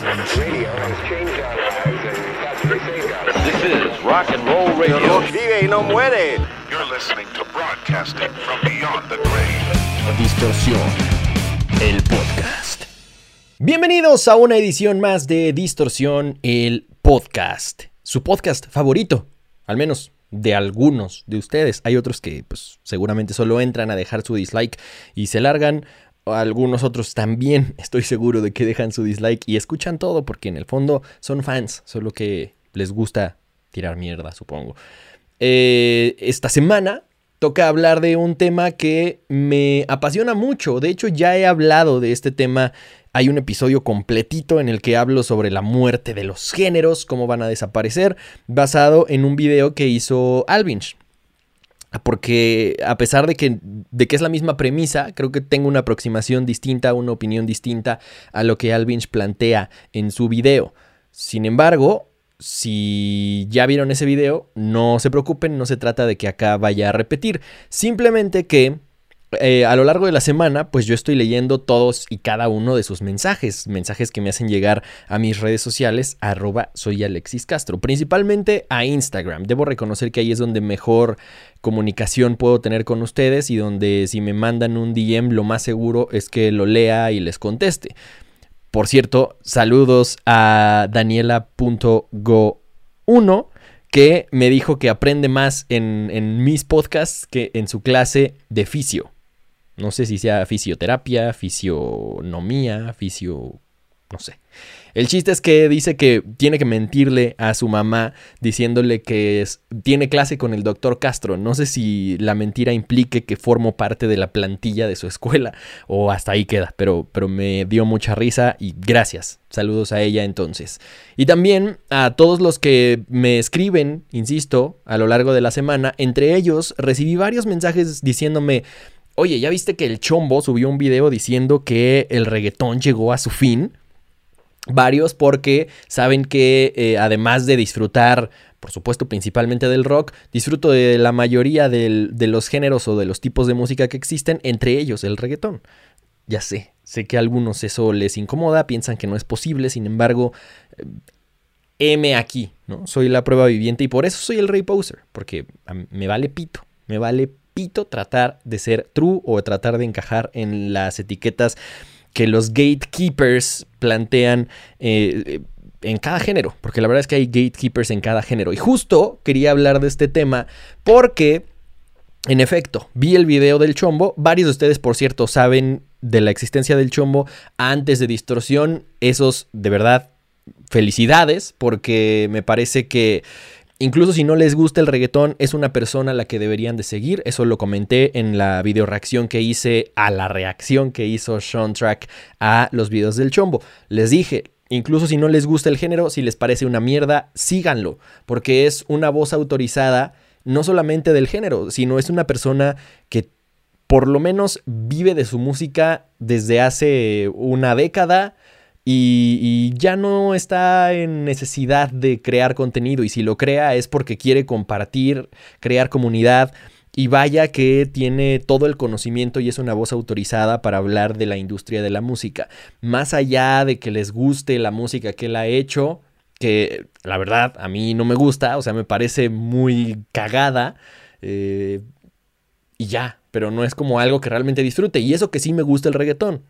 This is rock and roll radio. Vive y no muere. You're listening to broadcasting from beyond the grave. Distorsión, el podcast. Bienvenidos a una edición más de Distorsión, el podcast. Su podcast favorito, al menos de algunos de ustedes. Hay otros que pues seguramente solo entran a dejar su dislike y se largan. Algunos otros también estoy seguro de que dejan su dislike y escuchan todo porque en el fondo son fans, solo que les gusta tirar mierda, supongo. Eh, esta semana toca hablar de un tema que me apasiona mucho. De hecho, ya he hablado de este tema. Hay un episodio completito en el que hablo sobre la muerte de los géneros, cómo van a desaparecer, basado en un video que hizo Alvinch. Porque a pesar de que, de que es la misma premisa, creo que tengo una aproximación distinta, una opinión distinta a lo que Alvinch plantea en su video. Sin embargo, si ya vieron ese video, no se preocupen, no se trata de que acá vaya a repetir. Simplemente que eh, a lo largo de la semana, pues yo estoy leyendo todos y cada uno de sus mensajes, mensajes que me hacen llegar a mis redes sociales, arroba soy Alexis Castro, principalmente a Instagram. Debo reconocer que ahí es donde mejor comunicación puedo tener con ustedes y donde si me mandan un DM lo más seguro es que lo lea y les conteste. Por cierto, saludos a Daniela.go1 que me dijo que aprende más en, en mis podcasts que en su clase de fisio. No sé si sea fisioterapia, fisionomía, fisio... no sé. El chiste es que dice que tiene que mentirle a su mamá diciéndole que tiene clase con el doctor Castro. No sé si la mentira implique que formo parte de la plantilla de su escuela o hasta ahí queda, pero, pero me dio mucha risa y gracias. Saludos a ella entonces. Y también a todos los que me escriben, insisto, a lo largo de la semana. Entre ellos recibí varios mensajes diciéndome... Oye, ¿ya viste que el Chombo subió un video diciendo que el reggaetón llegó a su fin? Varios porque saben que eh, además de disfrutar, por supuesto principalmente del rock, disfruto de la mayoría de los géneros o de los tipos de música que existen, entre ellos el reggaetón. Ya sé, sé que a algunos eso les incomoda, piensan que no es posible, sin embargo, eh, M aquí, ¿no? Soy la prueba viviente y por eso soy el rey poser, porque me vale pito, me vale pito tratar de ser true o tratar de encajar en las etiquetas que los gatekeepers plantean eh, en cada género, porque la verdad es que hay gatekeepers en cada género. Y justo quería hablar de este tema porque, en efecto, vi el video del chombo. Varios de ustedes, por cierto, saben de la existencia del chombo antes de distorsión. Esos, de verdad, felicidades, porque me parece que Incluso si no les gusta el reggaetón, es una persona a la que deberían de seguir. Eso lo comenté en la video reacción que hice a la reacción que hizo Sean Track a los videos del chombo. Les dije, incluso si no les gusta el género, si les parece una mierda, síganlo, porque es una voz autorizada no solamente del género, sino es una persona que por lo menos vive de su música desde hace una década y, ya no está en necesidad de crear contenido y si lo crea es porque quiere compartir, crear comunidad y vaya que tiene todo el conocimiento y es una voz autorizada para hablar de la industria de la música. Más allá de que les guste la música que él ha hecho, que la verdad a mí no me gusta, o sea, me parece muy cagada. Eh, y ya, pero no es como algo que realmente disfrute. Y eso que sí me gusta el reggaetón.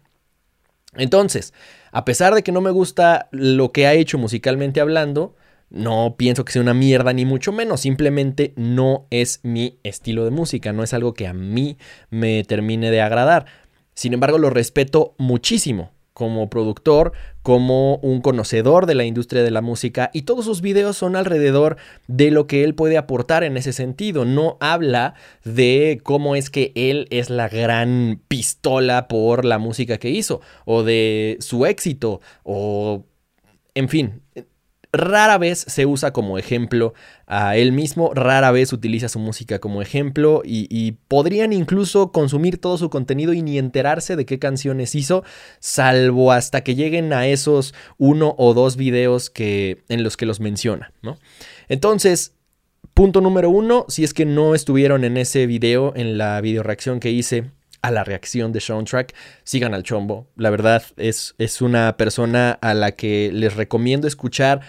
Entonces, a pesar de que no me gusta lo que ha hecho musicalmente hablando, no pienso que sea una mierda ni mucho menos, simplemente no es mi estilo de música, no es algo que a mí me termine de agradar. Sin embargo, lo respeto muchísimo como productor, como un conocedor de la industria de la música y todos sus videos son alrededor de lo que él puede aportar en ese sentido. No habla de cómo es que él es la gran pistola por la música que hizo o de su éxito o en fin, rara vez se usa como ejemplo a él mismo, rara vez utiliza su música como ejemplo y, podrían incluso consumir todo su contenido y ni enterarse de qué canciones hizo, salvo hasta que lleguen a esos uno o dos videos que, en los que los menciona, ¿no? Entonces, punto número uno, si es que no estuvieron en ese video, en la video reacción que hice a la reacción de Soundtrack, sigan al chombo. La verdad es, es una persona a la que les recomiendo escuchar.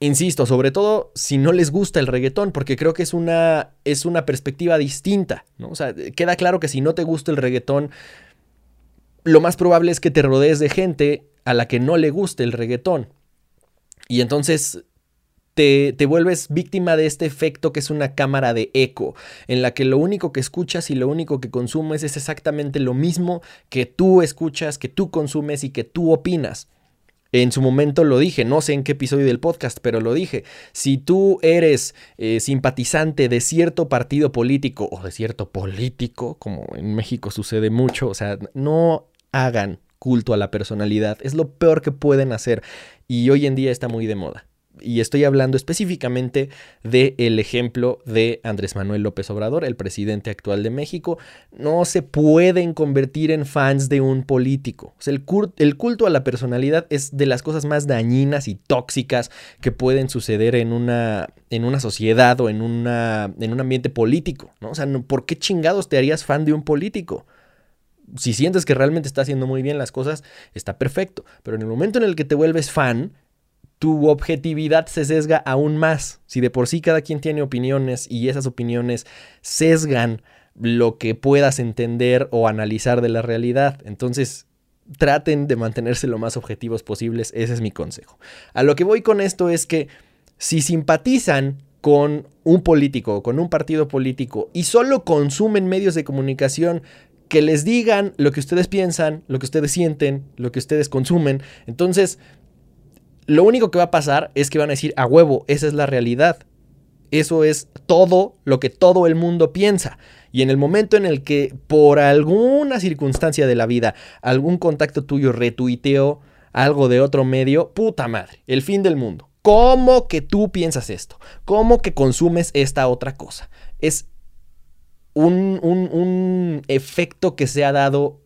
Insisto, sobre todo si no les gusta el reggaetón, porque creo que es una, es una perspectiva distinta. ¿no? O sea, queda claro que si no te gusta el reggaetón, lo más probable es que te rodees de gente a la que no le guste el reggaetón. Y entonces te, te, vuelves víctima de este efecto que es una cámara de eco, en la que lo único que escuchas y lo único que consumes es exactamente lo mismo que tú escuchas, que tú consumes y que tú opinas. En su momento lo dije, no sé en qué episodio del podcast, pero lo dije. Si tú eres eh, simpatizante de cierto partido político o de cierto político, como en México sucede mucho, o sea, no hagan culto a la personalidad. Es lo peor que pueden hacer y hoy en día está muy de moda. Y estoy hablando específicamente del ejemplo de Andrés Manuel López Obrador, el presidente actual de México. No se pueden convertir en fans de un político. el, el, culto a la personalidad es de las cosas más dañinas y tóxicas que pueden suceder en una, en una sociedad o en, una, en un ambiente político. ¿no? O sea, ¿por qué chingados te harías fan de un político? si sientes que realmente está haciendo muy bien las cosas, está perfecto. Pero en el momento en el que te vuelves fan, tu objetividad se sesga aún más. Si de por sí cada quien tiene opiniones y esas opiniones sesgan lo que puedas entender o analizar de la realidad, entonces traten de mantenerse lo más objetivos posibles, ese es mi consejo. A lo que voy con esto es que si simpatizan con un político, con un partido político y solo consumen medios de comunicación que les digan lo que ustedes piensan, lo que ustedes sienten, lo que ustedes consumen. Entonces, lo único que va a pasar es que van a decir, a huevo, esa es la realidad. Eso es todo lo que todo el mundo piensa. Y en el momento en el que por alguna circunstancia de la vida, algún contacto tuyo retuiteó algo de otro medio, puta madre, el fin del mundo. ¿Cómo que tú piensas esto? ¿Cómo que consumes esta otra cosa? Es un, efecto que se ha dado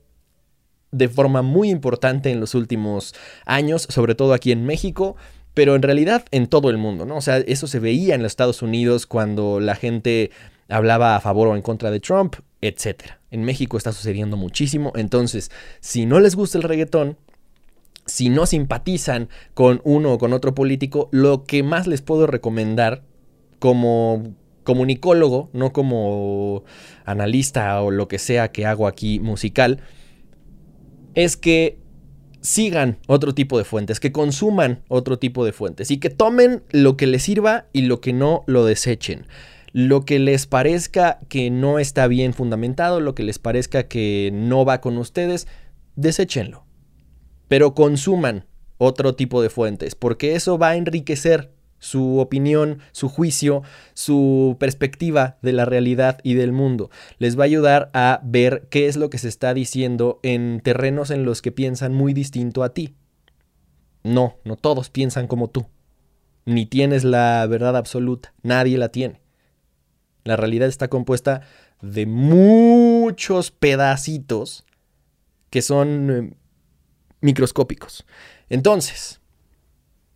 de forma muy importante en los últimos años, sobre todo aquí en México, pero en realidad en todo el mundo, ¿no? O sea, eso se veía en los Estados Unidos cuando la gente hablaba a favor o en contra de Trump, etc. En México está sucediendo muchísimo, entonces, si no les gusta el reggaetón, si no simpatizan con uno o con otro político, lo que más les puedo recomendar como comunicólogo, no como analista o lo que sea que hago aquí musical, es que sigan otro tipo de fuentes, que consuman otro tipo de fuentes y que tomen lo que les sirva y lo que no lo desechen. Lo que les parezca que no está bien fundamentado, lo que les parezca que no va con ustedes, deséchenlo. Pero consuman otro tipo de fuentes, porque eso va a enriquecer su opinión, su juicio, su perspectiva de la realidad y del mundo. Les va a ayudar a ver qué es lo que se está diciendo en terrenos en los que piensan muy distinto a ti. No, no todos piensan como tú. Ni tienes la verdad absoluta, nadie la tiene. La realidad está compuesta de muchos pedacitos que son eh, microscópicos. Entonces,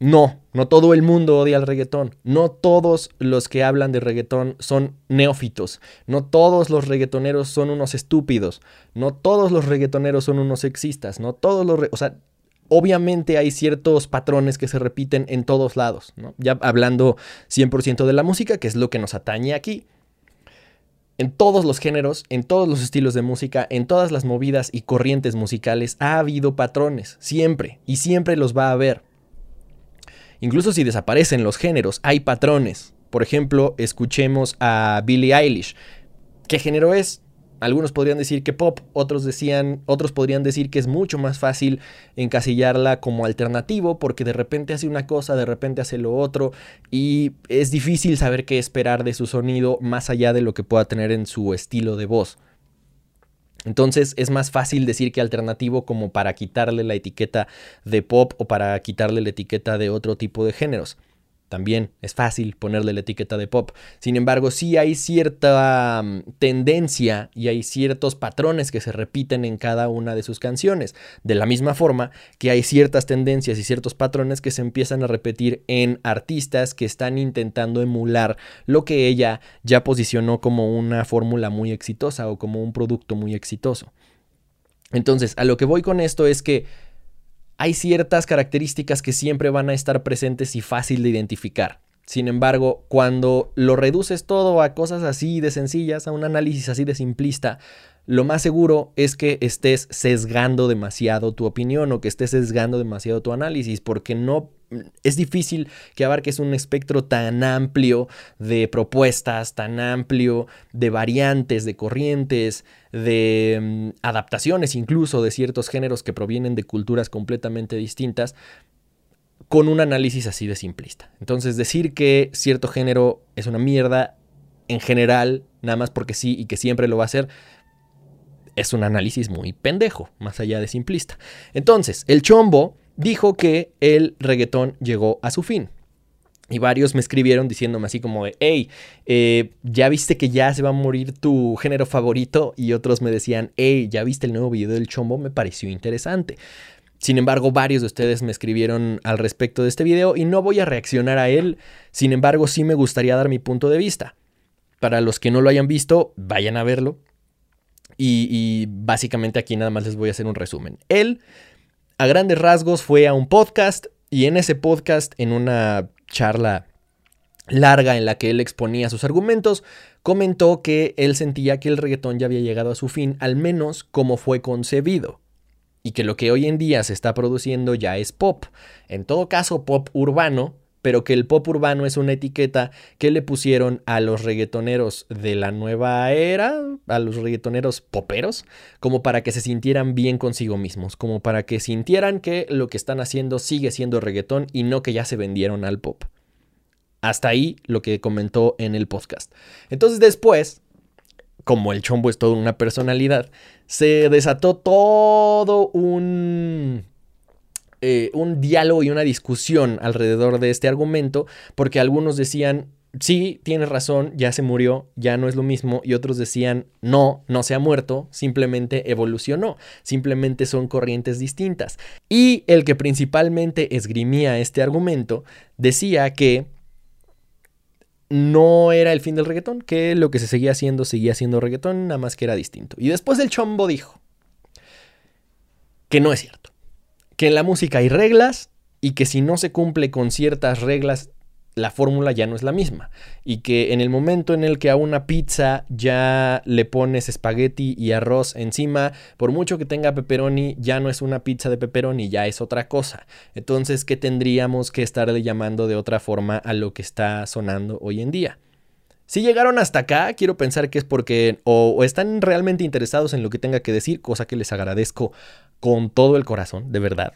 no, no todo el mundo odia el reggaetón. No todos los que hablan de reggaetón son neófitos. No todos los reggaetoneros son unos estúpidos. No todos los reggaetoneros son unos sexistas. No todos los... o sea, obviamente hay ciertos patrones que se repiten en todos lados. Ya hablando 100% de la música, que es lo que nos atañe aquí. En todos los géneros, en todos los estilos de música, en todas las movidas y corrientes musicales ha habido patrones. Siempre. Y siempre los va a haber. Incluso si desaparecen los géneros, hay patrones. Por ejemplo, escuchemos a Billie Eilish. ¿Qué género es? Algunos podrían decir que pop, otros decían, otros podrían decir que es mucho más fácil encasillarla como alternativo porque de repente hace una cosa, de repente hace lo otro y es difícil saber qué esperar de su sonido más allá de lo que pueda tener en su estilo de voz. Entonces es más fácil decir que alternativo como para quitarle la etiqueta de pop o para quitarle la etiqueta de otro tipo de géneros. También es fácil ponerle la etiqueta de pop. Sin embargo, sí hay cierta mm, tendencia y hay ciertos patrones que se repiten en cada una de sus canciones. De la misma forma que hay ciertas tendencias y ciertos patrones que se empiezan a repetir en artistas que están intentando emular lo que ella ya posicionó como una fórmula muy exitosa o como un producto muy exitoso. Entonces, a lo que voy con esto es que hay ciertas características que siempre van a estar presentes y fácil de identificar. Sin embargo, cuando lo reduces todo a cosas así de sencillas, a un análisis así de simplista, lo más seguro es que estés sesgando demasiado tu opinión o que estés sesgando demasiado tu análisis, porque no es difícil que abarques un espectro tan amplio de propuestas, tan amplio de variantes, de corrientes, de mm, adaptaciones incluso de ciertos géneros que provienen de culturas completamente distintas, con un análisis así de simplista. Entonces decir que cierto género es una mierda en general, nada más porque sí y que siempre lo va a ser, es un análisis muy pendejo, más allá de simplista. Entonces, el chombo dijo que el reggaetón llegó a su fin. Y varios me escribieron diciéndome así como de, hey, eh, ¿ya viste que ya se va a morir tu género favorito? Y otros me decían, hey, ¿ya viste el nuevo video del chombo? Me pareció interesante. Sin embargo, varios de ustedes me escribieron al respecto de este video y no voy a reaccionar a él. Sin embargo, sí me gustaría dar mi punto de vista. Para los que no lo hayan visto, vayan a verlo. Y, básicamente aquí nada más les voy a hacer un resumen. Él a grandes rasgos fue a un podcast y en ese podcast, en una charla larga en la que él exponía sus argumentos, comentó que él sentía que el reggaetón ya había llegado a su fin, al menos como fue concebido, y que lo que hoy en día se está produciendo ya es pop, en todo caso pop urbano, pero que el pop urbano es una etiqueta que le pusieron a los reggaetoneros de la nueva era, a los reggaetoneros poperos, como para que se sintieran bien consigo mismos, como para que sintieran que lo que están haciendo sigue siendo reggaetón y no que ya se vendieron al pop. Hasta ahí lo que comentó en el podcast. Entonces después, como el chombo es toda una personalidad, se desató todo un eh, un diálogo y una discusión alrededor de este argumento, porque algunos decían, sí, tienes razón, ya se murió, ya no es lo mismo, y otros decían, no, no se ha muerto, simplemente evolucionó, simplemente son corrientes distintas. Y el que principalmente esgrimía este argumento decía que no era el fin del reggaetón, que lo que se seguía haciendo seguía siendo reggaetón, nada más que era distinto. Y después el chombo dijo que no es cierto que en la música hay reglas y que si no se cumple con ciertas reglas, la fórmula ya no es la misma. Y que en el momento en el que a una pizza ya le pones espagueti y arroz encima, por mucho que tenga pepperoni, ya no es una pizza de pepperoni, ya es otra cosa. Entonces, ¿qué tendríamos que estarle llamando de otra forma a lo que está sonando hoy en día? Si llegaron hasta acá, quiero pensar que es porque o, están realmente interesados en lo que tenga que decir, cosa que les agradezco con todo el corazón, de verdad.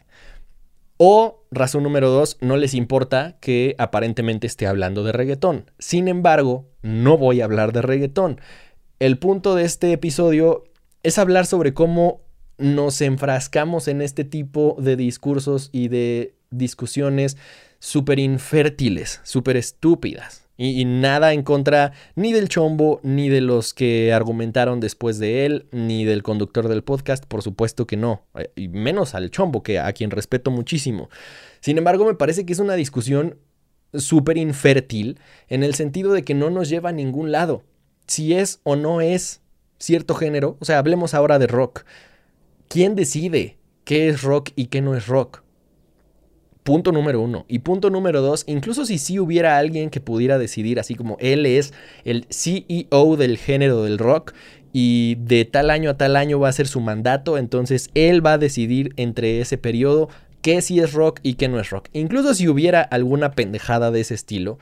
O, razón número dos, no les importa que aparentemente esté hablando de reggaetón. Sin embargo, no voy a hablar de reggaetón. El punto de este episodio es hablar sobre cómo nos enfrascamos en este tipo de discursos y de discusiones súper infértiles, súper estúpidas. Y, nada en contra ni del chombo, ni de los que argumentaron después de él, ni del conductor del podcast, por supuesto que no. Eh, y menos al chombo, que a quien respeto muchísimo. Sin embargo, me parece que es una discusión súper infértil en el sentido de que no nos lleva a ningún lado. Si es o no es cierto género, o sea, hablemos ahora de rock. ¿Quién decide qué es rock y qué no es rock? Punto número uno. Y punto número dos, incluso si sí hubiera alguien que pudiera decidir, así como él es el CEO del género del rock y de tal año a tal año va a ser su mandato, entonces él va a decidir entre ese periodo qué sí es rock y qué no es rock. Incluso si hubiera alguna pendejada de ese estilo,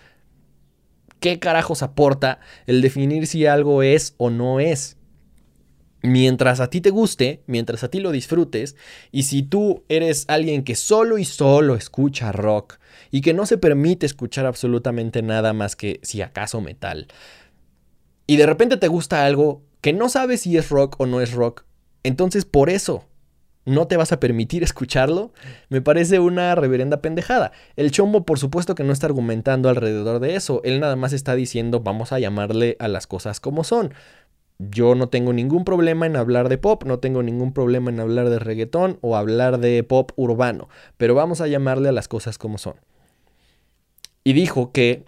¿qué carajos aporta el definir si algo es o no es? Mientras a ti te guste, mientras a ti lo disfrutes, y si tú eres alguien que solo y solo escucha rock y que no se permite escuchar absolutamente nada más que si acaso metal, y de repente te gusta algo que no sabes si es rock o no es rock, entonces por eso no te vas a permitir escucharlo, me parece una reverenda pendejada. El chombo, por supuesto que no está argumentando alrededor de eso, él nada más está diciendo vamos a llamarle a las cosas como son. Yo no tengo ningún problema en hablar de pop, no tengo ningún problema en hablar de reggaetón o hablar de pop urbano, pero vamos a llamarle a las cosas como son. Y dijo que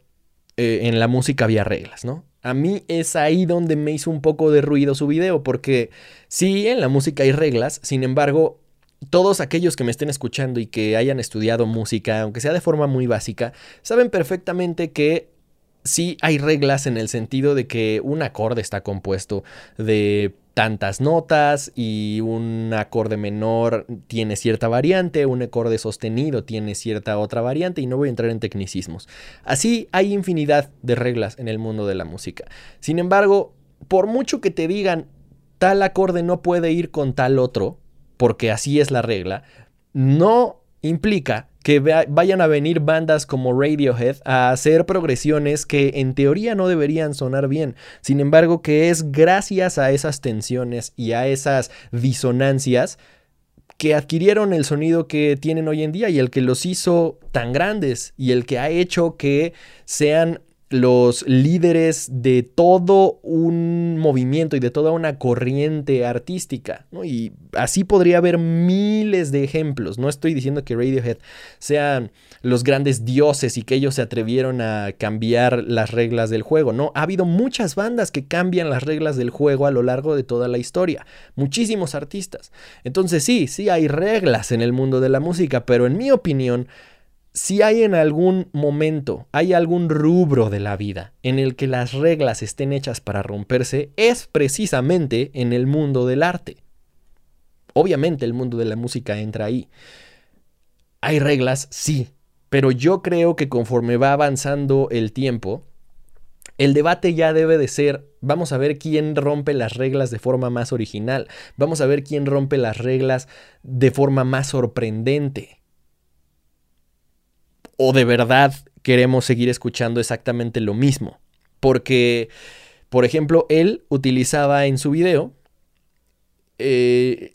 eh, en la música había reglas, ¿no? A mí es ahí donde me hizo un poco de ruido su video, porque sí, en la música hay reglas, sin embargo, todos aquellos que me estén escuchando y que hayan estudiado música, aunque sea de forma muy básica, saben perfectamente que sí hay reglas en el sentido de que un acorde está compuesto de tantas notas y un acorde menor tiene cierta variante, un acorde sostenido tiene cierta otra variante y no voy a entrar en tecnicismos. Así hay infinidad de reglas en el mundo de la música. Sin embargo, por mucho que te digan tal acorde no puede ir con tal otro, porque así es la regla, no implica que vayan a venir bandas como Radiohead a hacer progresiones que en teoría no deberían sonar bien. Sin embargo, que es gracias a esas tensiones y a esas disonancias que adquirieron el sonido que tienen hoy en día y el que los hizo tan grandes y el que ha hecho que sean los líderes de todo un movimiento y de toda una corriente artística. Y así podría haber miles de ejemplos. No estoy diciendo que Radiohead sean los grandes dioses y que ellos se atrevieron a cambiar las reglas del juego. No, ha habido muchas bandas que cambian las reglas del juego a lo largo de toda la historia. Muchísimos artistas. Entonces sí, sí hay reglas en el mundo de la música, pero en mi opinión si hay en algún momento, hay algún rubro de la vida en el que las reglas estén hechas para romperse, es precisamente en el mundo del arte. Obviamente el mundo de la música entra ahí. Hay reglas, sí, pero yo creo que conforme va avanzando el tiempo, el debate ya debe de ser, vamos a ver quién rompe las reglas de forma más original, vamos a ver quién rompe las reglas de forma más sorprendente o de verdad queremos seguir escuchando exactamente lo mismo. Porque, por ejemplo, él utilizaba en su video, eh,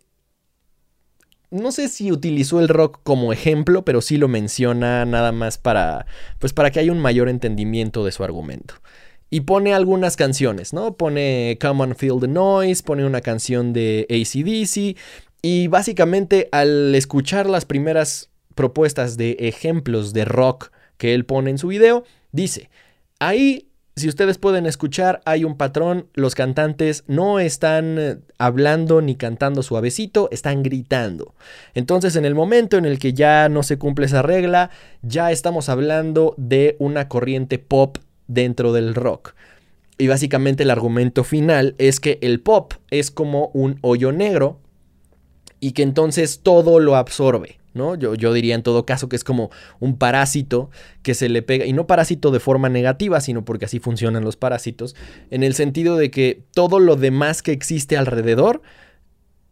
no sé si utilizó el rock como ejemplo, pero sí lo menciona nada más para, pues para que haya un mayor entendimiento de su argumento. Y pone algunas canciones, ¿no? Pone Come on Feel the Noise, pone una canción de ACDC. Y básicamente al escuchar las primeras propuestas de ejemplos de rock que él pone en su video, dice, ahí si ustedes pueden escuchar, hay un patrón, los cantantes no están eh, hablando ni cantando suavecito, están gritando. Entonces, en el momento en el que ya no se cumple esa regla, ya estamos hablando de una corriente pop dentro del rock. Y básicamente el argumento final es que el pop es como un hoyo negro y que entonces todo lo absorbe. ¿No? Yo, yo, diría en todo caso que es como un parásito que se le pega, y no parásito de forma negativa, sino porque así funcionan los parásitos, en el sentido de que todo lo demás que existe alrededor,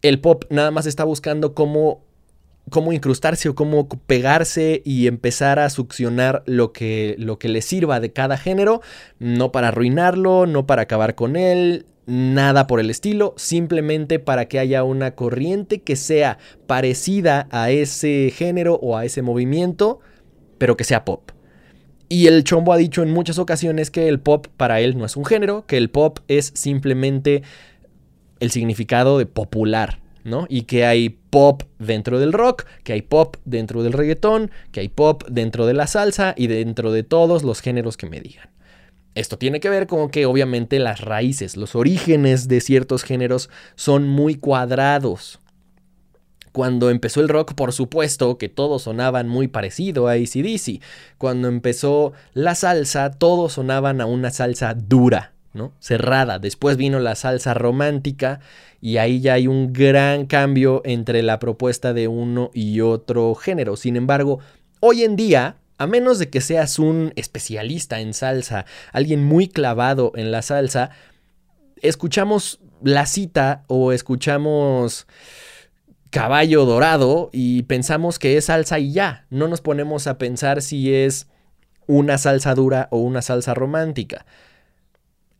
el pop nada más está buscando cómo, cómo incrustarse o cómo pegarse y empezar a succionar lo que, lo que le sirva de cada género, no para arruinarlo, no para acabar con él, nada por el estilo, simplemente para que haya una corriente que sea parecida a ese género o a ese movimiento, pero que sea pop. Y el chombo ha dicho en muchas ocasiones que el pop para él no es un género, que el pop es simplemente el significado de popular, ¿no? Y que hay pop dentro del rock, que hay pop dentro del reggaetón, que hay pop dentro de la salsa y dentro de todos los géneros que me digan. Esto tiene que ver con que obviamente las raíces, los orígenes de ciertos géneros son muy cuadrados. Cuando empezó el rock, por supuesto que todos sonaban muy parecido a ACDC. Cuando empezó la salsa, todos sonaban a una salsa dura, ¿no? Cerrada. Después vino la salsa romántica y ahí ya hay un gran cambio entre la propuesta de uno y otro género. Sin embargo, hoy en día a menos de que seas un especialista en salsa, alguien muy clavado en la salsa, escuchamos la cita o escuchamos caballo dorado y pensamos que es salsa y ya. No nos ponemos a pensar si es una salsa dura o una salsa romántica.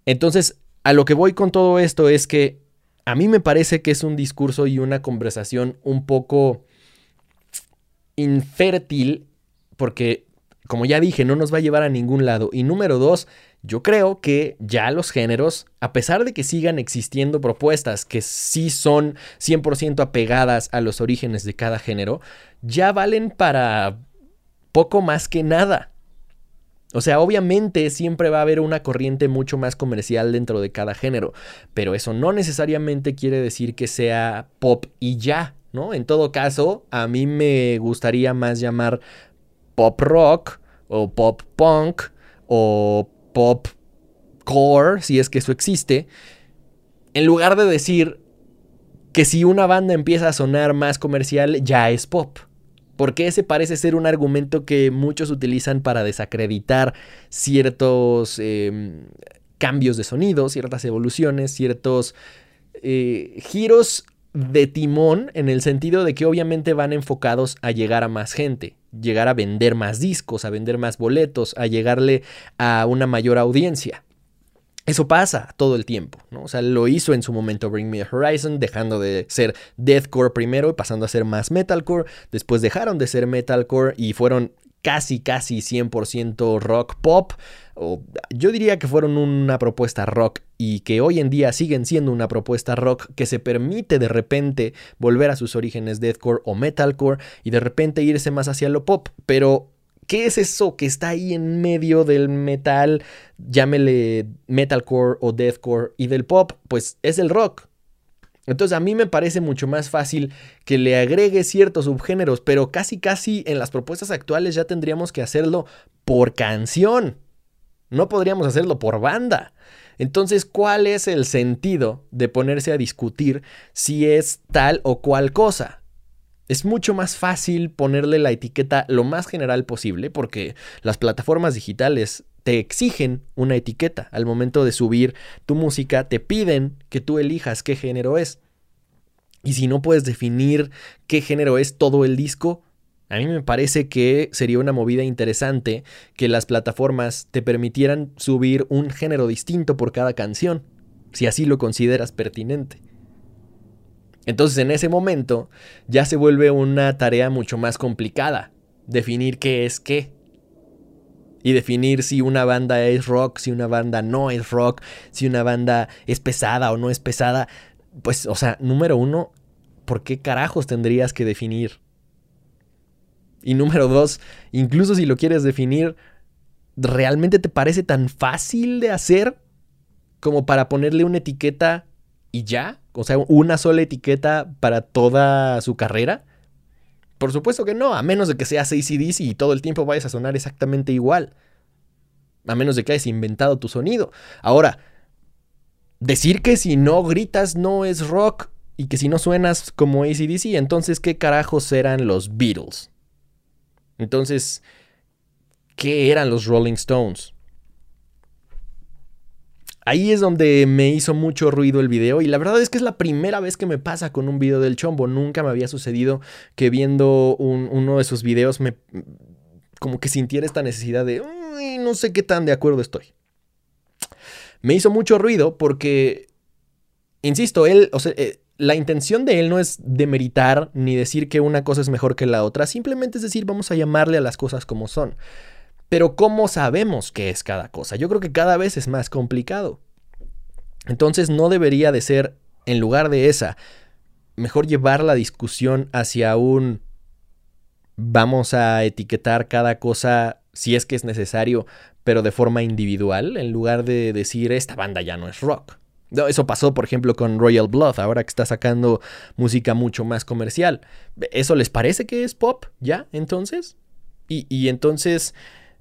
Entonces, a lo que voy con todo esto es que a mí me parece que es un discurso y una conversación un poco infértil porque, como ya dije, no nos va a llevar a ningún lado. Y número dos, yo creo que ya los géneros, a pesar de que sigan existiendo propuestas que sí son 100% apegadas a los orígenes de cada género, ya valen para poco más que nada. O sea, obviamente siempre va a haber una corriente mucho más comercial dentro de cada género, pero eso no necesariamente quiere decir que sea pop y ya, ¿no? En todo caso, a mí me gustaría más llamar pop rock o pop punk o pop core, si es que eso existe, en lugar de decir que si una banda empieza a sonar más comercial ya es pop. Porque ese parece ser un argumento que muchos utilizan para desacreditar ciertos em, cambios de sonido, ciertas evoluciones, ciertos eh, giros de timón en el sentido de que obviamente van enfocados a llegar a más gente, llegar a vender más discos, a vender más boletos, a llegarle a una mayor audiencia. Eso pasa todo el tiempo, ¿no? O sea, lo hizo en su momento Bring Me a Horizon, dejando de ser deathcore primero y pasando a ser más metalcore. Después dejaron de ser metalcore y fueron casi, casi 100% rock pop. O, yo diría que fueron una propuesta rock y que hoy en día siguen siendo una propuesta rock que se permite de repente volver a sus orígenes deathcore o metalcore y de repente irse más hacia lo pop. Pero ¿Qué es eso que está ahí en medio del metal, llámele metalcore o deathcore y del pop? Pues es el rock. Entonces a mí me parece mucho más fácil que le agregue ciertos subgéneros, pero casi casi en las propuestas actuales ya tendríamos que hacerlo por canción. No podríamos hacerlo por banda. Entonces, ¿cuál es el sentido de ponerse a discutir si es tal o cual cosa? Es mucho más fácil ponerle la etiqueta lo más general posible porque las plataformas digitales te exigen una etiqueta. Al momento de subir tu música, te piden que tú elijas qué género es. Y si no puedes definir qué género es todo el disco, a mí me parece que sería una movida interesante que las plataformas te permitieran subir un género distinto por cada canción, si así lo consideras pertinente. Entonces en ese momento ya se vuelve una tarea mucho más complicada, definir qué es qué. Y definir si una banda es rock, si una banda no es rock, si una banda es pesada o no es pesada. Pues, o sea, número uno, ¿por qué carajos tendrías que definir? Y número dos, incluso si lo quieres definir, ¿realmente te parece tan fácil de hacer como para ponerle una etiqueta y ya? O sea, una sola etiqueta para toda su carrera. Por supuesto que no, a menos de que seas ACDC y todo el tiempo vayas a sonar exactamente igual. A menos de que hayas inventado tu sonido. Ahora, decir que si no gritas no es rock y que si no suenas como ACDC, entonces ¿qué carajos eran los Beatles? Entonces, ¿qué eran los Rolling Stones? Ahí es donde me hizo mucho ruido el video y la verdad es que es la primera vez que me pasa con un video del chombo. Nunca me había sucedido que viendo uno de sus videos me como que sintiera esta necesidad de no sé qué tan de acuerdo estoy. Me hizo mucho ruido porque, insisto, él, o sea, eh, la intención de él no es demeritar ni decir que una cosa es mejor que la otra, simplemente es decir, vamos a llamarle a las cosas como son. Pero ¿cómo sabemos qué es cada cosa? Yo creo que cada vez es más complicado. Entonces no debería de ser, en lugar de esa, mejor llevar la discusión hacia un vamos a etiquetar cada cosa si es que es necesario, pero de forma individual, en lugar de decir esta banda ya no es rock. Eso pasó, por ejemplo, con Royal Blood, ahora que está sacando música mucho más comercial. ¿Eso les parece que es pop? ¿Ya? Entonces. Y, y entonces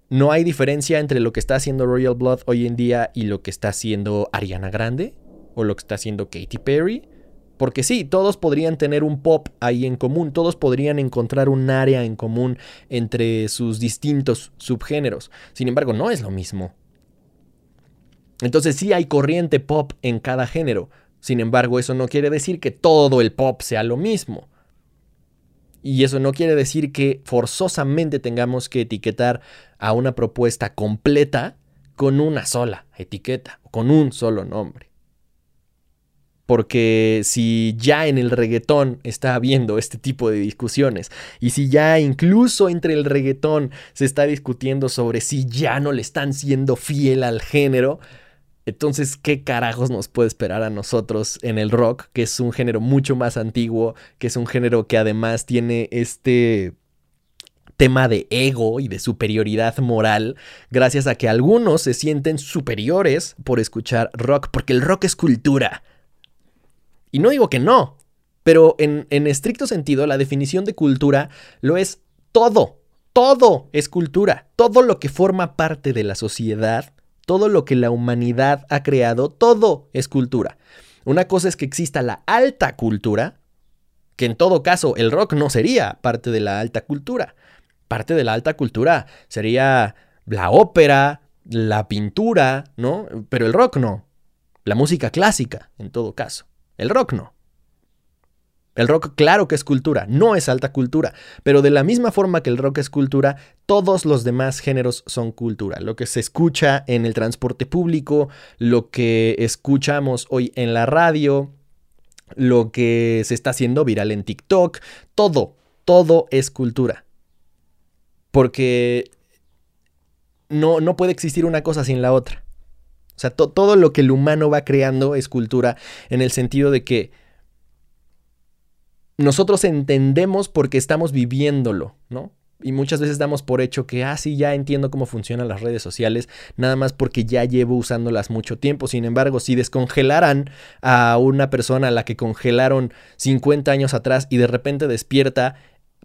no hay diferencia entre lo que está haciendo Royal Blood hoy en día y lo que está haciendo Ariana Grande o lo que está haciendo Katy Perry. Porque sí, todos podrían tener un pop ahí en común, todos podrían encontrar un área en común entre sus distintos subgéneros. Sin embargo, no es lo mismo. Entonces sí hay corriente pop en cada género. Sin embargo, eso no quiere decir que todo el pop sea lo mismo. Y eso no quiere decir que forzosamente tengamos que etiquetar a una propuesta completa con una sola etiqueta, con un solo nombre. Porque si ya en el reggaetón está habiendo este tipo de discusiones y si ya incluso entre el reggaetón se está discutiendo sobre si ya no le están siendo fiel al género, entonces, ¿qué carajos nos puede esperar a nosotros en el rock, que es un género mucho más antiguo, que es un género que además tiene este tema de ego y de superioridad moral, gracias a que algunos se sienten superiores por escuchar rock, porque el rock es cultura. Y no digo que no, pero en, estricto sentido la definición de cultura lo es todo. Todo es cultura. Todo lo que forma parte de la sociedad, todo lo que la humanidad ha creado, todo es cultura. Una cosa es que exista la alta cultura, que en todo caso el rock no sería parte de la alta cultura. Parte de la alta cultura sería la ópera, la pintura, ¿no? Pero el rock no. La música clásica, en todo caso. El rock no. El rock claro que es cultura, no es alta cultura, pero de la misma forma que el rock es cultura, todos los demás géneros son cultura. Lo que se escucha en el transporte público, lo que escuchamos hoy en la radio, lo que se está haciendo viral en TikTok, todo, todo es cultura. Porque no, no puede existir una cosa sin la otra. O sea, todo lo que el humano va creando es cultura en el sentido de que nosotros entendemos porque estamos viviéndolo, ¿no? Y muchas veces damos por hecho que, ah, sí, ya entiendo cómo funcionan las redes sociales, nada más porque ya llevo usándolas mucho tiempo. Sin embargo, si descongelaran a una persona a la que congelaron 50 años atrás y de repente despierta,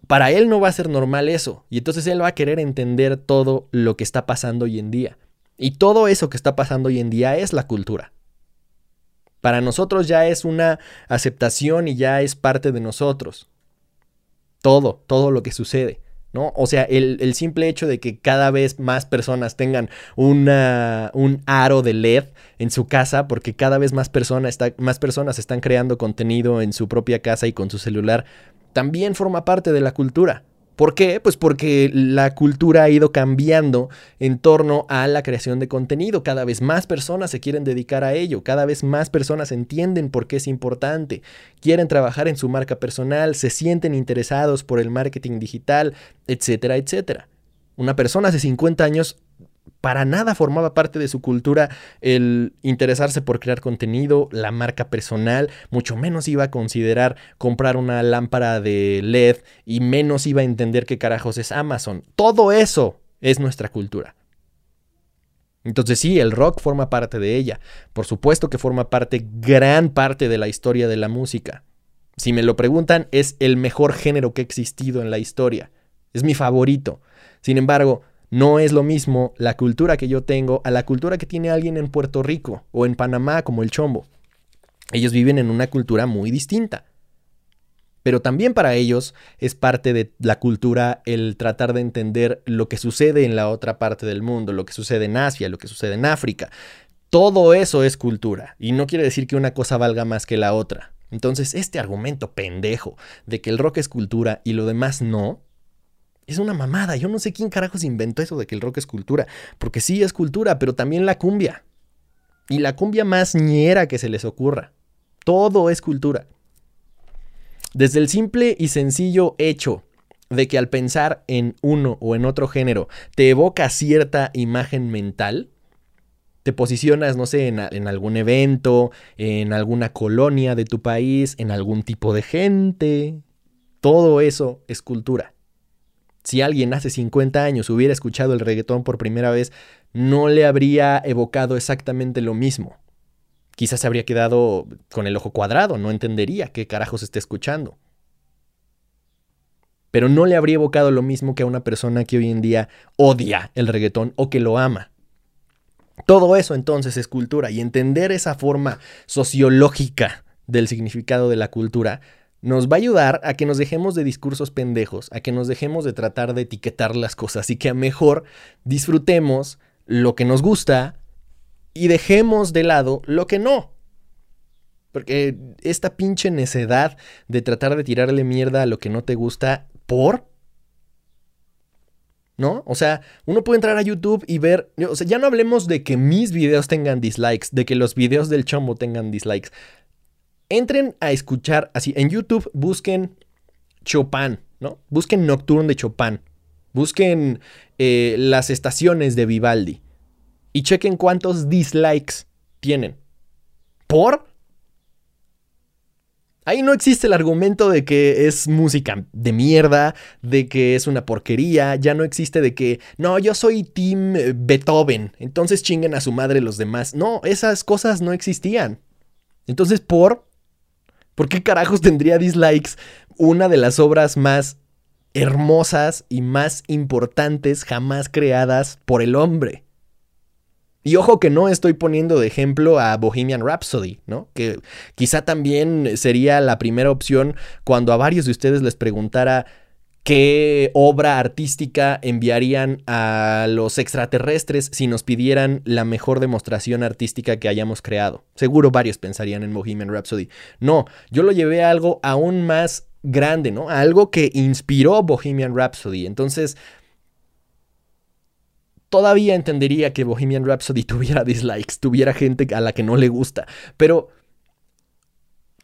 para él no va a ser normal eso. Y entonces él va a querer entender todo lo que está pasando hoy en día. Y todo eso que está pasando hoy en día es la cultura. Para nosotros ya es una aceptación y ya es parte de nosotros. Todo, todo lo que sucede. ¿No? O sea, el, simple hecho de que cada vez más personas tengan una, un aro de LED en su casa, porque cada vez más, está, más personas están creando contenido en su propia casa y con su celular, también forma parte de la cultura. ¿Por qué? Pues porque la cultura ha ido cambiando en torno a la creación de contenido. Cada vez más personas se quieren dedicar a ello, cada vez más personas entienden por qué es importante, quieren trabajar en su marca personal, se sienten interesados por el marketing digital, etcétera, etcétera. Una persona hace 50 años para nada formaba parte de su cultura el interesarse por crear contenido, la marca personal, mucho menos iba a considerar comprar una lámpara de LED y menos iba a entender qué carajos es Amazon. Todo eso es nuestra cultura. Entonces sí, el rock forma parte de ella. Por supuesto que forma parte, gran parte de la historia de la música. Si me lo preguntan, es el mejor género que ha existido en la historia. Es mi favorito. Sin embargo, no es lo mismo la cultura que yo tengo a la cultura que tiene alguien en Puerto Rico o en Panamá como el Chombo. Ellos viven en una cultura muy distinta. Pero también para ellos es parte de la cultura el tratar de entender lo que sucede en la otra parte del mundo, lo que sucede en Asia, lo que sucede en África. Todo eso es cultura y no quiere decir que una cosa valga más que la otra. Entonces, este argumento pendejo de que el rock es cultura y lo demás no, es una mamada. Yo no sé quién carajos inventó eso de que el rock es cultura. Porque sí es cultura, pero también la cumbia. Y la cumbia más ñera que se les ocurra. Todo es cultura. Desde el simple y sencillo hecho de que al pensar en uno o en otro género te evoca cierta imagen mental, te posicionas, no sé, en, en, algún evento, en alguna colonia de tu país, en algún tipo de gente. Todo eso es cultura si alguien hace 50 años hubiera escuchado el reggaetón por primera vez, no le habría evocado exactamente lo mismo. Quizás se habría quedado con el ojo cuadrado, no entendería qué carajos está escuchando. Pero no le habría evocado lo mismo que a una persona que hoy en día odia el reggaetón o que lo ama. Todo eso entonces es cultura y entender esa forma sociológica del significado de la cultura nos va a ayudar a que nos dejemos de discursos pendejos, a que nos dejemos de tratar de etiquetar las cosas y que a mejor disfrutemos lo que nos gusta y dejemos de lado lo que no. Porque esta pinche necedad de tratar de tirarle mierda a lo que no te gusta por... ¿No? O sea, uno puede entrar a YouTube y ver, o sea, ya no hablemos de que mis videos tengan dislikes, de que los videos del chombo tengan dislikes Entren a escuchar, así, en YouTube busquen Chopin, ¿no? Busquen Nocturne de Chopin. Busquen eh, las estaciones de Vivaldi. Y chequen cuántos dislikes tienen. ¿Por? Ahí no existe el argumento de que es música de mierda, de que es una porquería, ya no existe de que, no, yo soy Team Beethoven, entonces chinguen a su madre los demás. No, esas cosas no existían. Entonces, ¿por? ¿Por qué carajos tendría dislikes una de las obras más hermosas y más importantes jamás creadas por el hombre? Y ojo que no estoy poniendo de ejemplo a Bohemian Rhapsody, ¿no? Que quizá también sería la primera opción cuando a varios de ustedes les preguntara qué obra artística enviarían a los extraterrestres si nos pidieran la mejor demostración artística que hayamos creado. Seguro varios pensarían en Bohemian Rhapsody. No, yo lo llevé a algo aún más grande, ¿no? A algo que inspiró Bohemian Rhapsody. Entonces, todavía entendería que Bohemian Rhapsody tuviera dislikes, tuviera gente a la que no le gusta, pero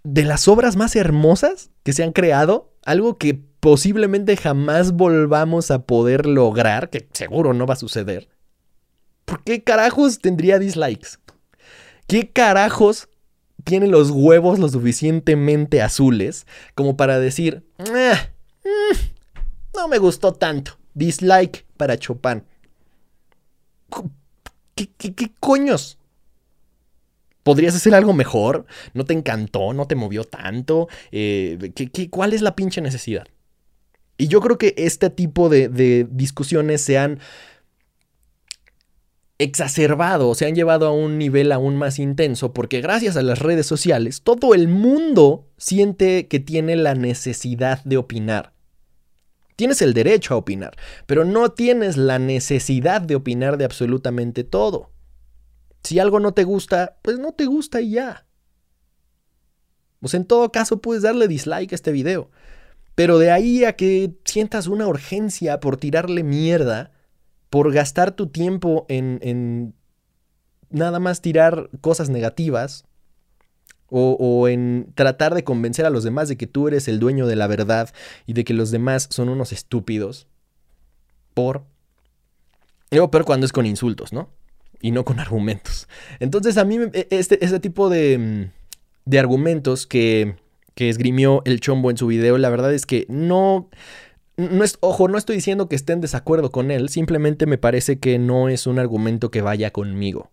de las obras más hermosas que se han creado, algo que posiblemente jamás volvamos a poder lograr, que seguro no va a suceder, ¿por qué carajos tendría dislikes? ¿Qué carajos tiene los huevos lo suficientemente azules como para decir, ah, mm, no me gustó tanto, dislike para Chopin? ¿Qué, coños? ¿Podrías hacer algo mejor? ¿No te encantó? ¿No te movió tanto? Eh, cuál es la pinche necesidad? Y yo creo que este tipo de, discusiones se han exacerbado, se han llevado a un nivel aún más intenso, porque gracias a las redes sociales, todo el mundo siente que tiene la necesidad de opinar. Tienes el derecho a opinar, pero no tienes la necesidad de opinar de absolutamente todo. Si algo no te gusta, pues no te gusta y ya. Pues en todo caso puedes darle dislike a este video. Pero de ahí a que sientas una urgencia por tirarle mierda, por gastar tu tiempo en, nada más tirar cosas negativas, o, en tratar de convencer a los demás de que tú eres el dueño de la verdad y de que los demás son unos estúpidos. Por. Digo, pero cuando es con insultos, ¿no? Y no con argumentos. Entonces a mí e, este, tipo de, de argumentos que, que esgrimió el chombo en su video, la verdad es que no... No es, ojo, no estoy diciendo que esté en desacuerdo con él, simplemente me parece que no es un argumento que vaya conmigo.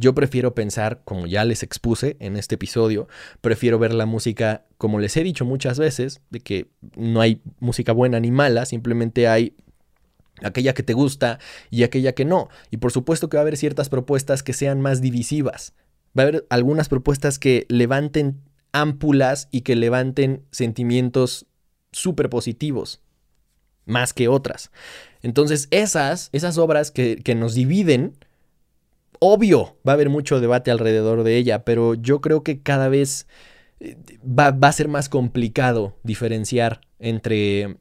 Yo prefiero pensar, como ya les expuse en este episodio, prefiero ver la música, como les he dicho muchas veces, de que no hay música buena ni mala, simplemente hay aquella que te gusta y aquella que no. Y por supuesto que va a haber ciertas propuestas que sean más divisivas. Va a haber algunas propuestas que levanten ámpulas y que levanten sentimientos súper positivos, más que otras. Entonces esas, esas obras que, que nos dividen, Obvio, va a haber mucho debate alrededor de ella, pero yo creo que cada vez eh, va, a ser más complicado diferenciar entre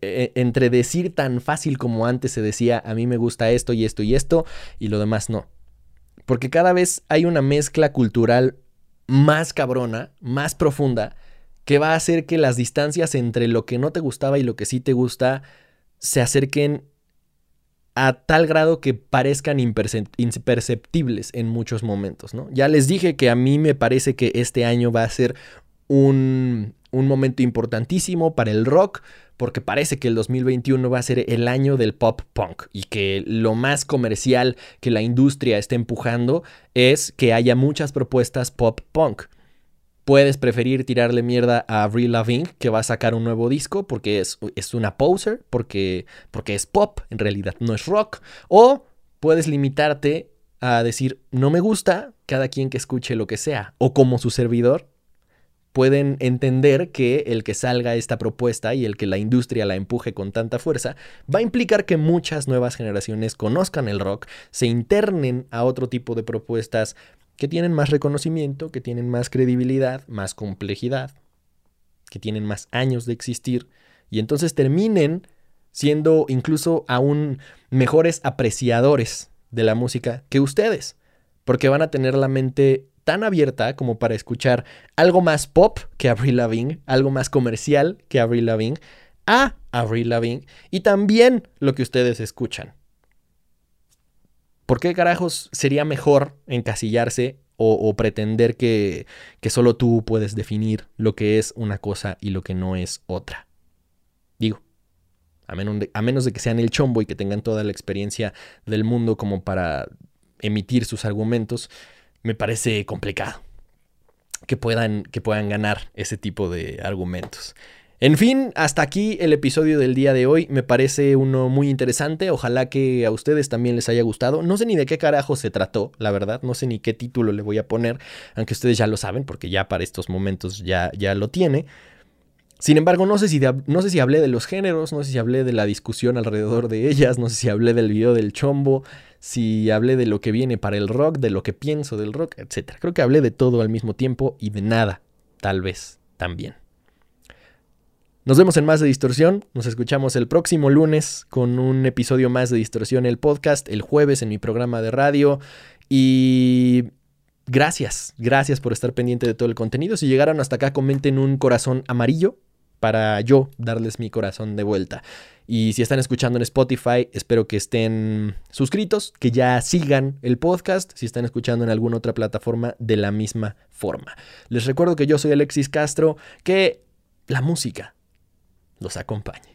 entre decir tan fácil como antes se decía, a mí me gusta esto y esto y esto, y lo demás no. Porque cada vez hay una mezcla cultural más cabrona, más profunda, que va a hacer que las distancias entre lo que no te gustaba y lo que sí te gusta se acerquen a tal grado que parezcan imperceptibles en muchos momentos, ¿no? Ya les dije que a mí me parece que este año va a ser un, un momento importantísimo para el rock, porque parece que el 2021 va a ser el año del pop punk y que lo más comercial que la industria está empujando es que haya muchas propuestas pop punk. Puedes preferir tirarle mierda a Avril Lavigne, que va a sacar un nuevo disco porque es, es una poser, porque, porque es pop, en realidad no es rock. O puedes limitarte a decir, no me gusta, cada quien que escuche lo que sea. O como su servidor, pueden entender que el que salga esta propuesta y el que la industria la empuje con tanta fuerza va a implicar que muchas nuevas generaciones conozcan el rock, se internen a otro tipo de propuestas que tienen más reconocimiento, que tienen más credibilidad, más complejidad, que tienen más años de existir, y entonces terminen siendo incluso aún mejores apreciadores de la música que ustedes, porque van a tener la mente tan abierta como para escuchar algo más pop que Avril Lavigne, algo más comercial que Avril Lavigne, a Avril Lavigne y también lo que ustedes escuchan. ¿Por qué carajos sería mejor encasillarse o, pretender que, que solo tú puedes definir lo que es una cosa y lo que no es otra? Digo, a menos, de, a menos de que sean el chombo y que tengan toda la experiencia del mundo como para emitir sus argumentos, me parece complicado que puedan, que puedan ganar ese tipo de argumentos. En fin, hasta aquí el episodio del día de hoy. Me parece uno muy interesante. Ojalá que a ustedes también les haya gustado. No sé ni de qué carajo se trató, la verdad. No sé ni qué título le voy a poner, aunque ustedes ya lo saben, porque ya para estos momentos ya, ya lo tiene. Sin embargo, no sé, si no sé si hablé de los géneros, no sé si hablé de la discusión alrededor de ellas, no sé si hablé del video del chombo, si hablé de lo que viene para el rock, de lo que pienso del rock, etc. Creo que hablé de todo al mismo tiempo y de nada, tal vez, también. Nos vemos en más de Distorsión. Nos escuchamos el próximo lunes con un episodio más de Distorsión, el podcast, el jueves en mi programa de radio. Y gracias, gracias por estar pendiente de todo el contenido. Si llegaron hasta acá, comenten un corazón amarillo para yo darles mi corazón de vuelta. Y si están escuchando en Spotify, espero que estén suscritos, que ya sigan el podcast, si están escuchando en alguna otra plataforma de la misma forma. Les recuerdo que yo soy Alexis Castro, que la música los acompañe.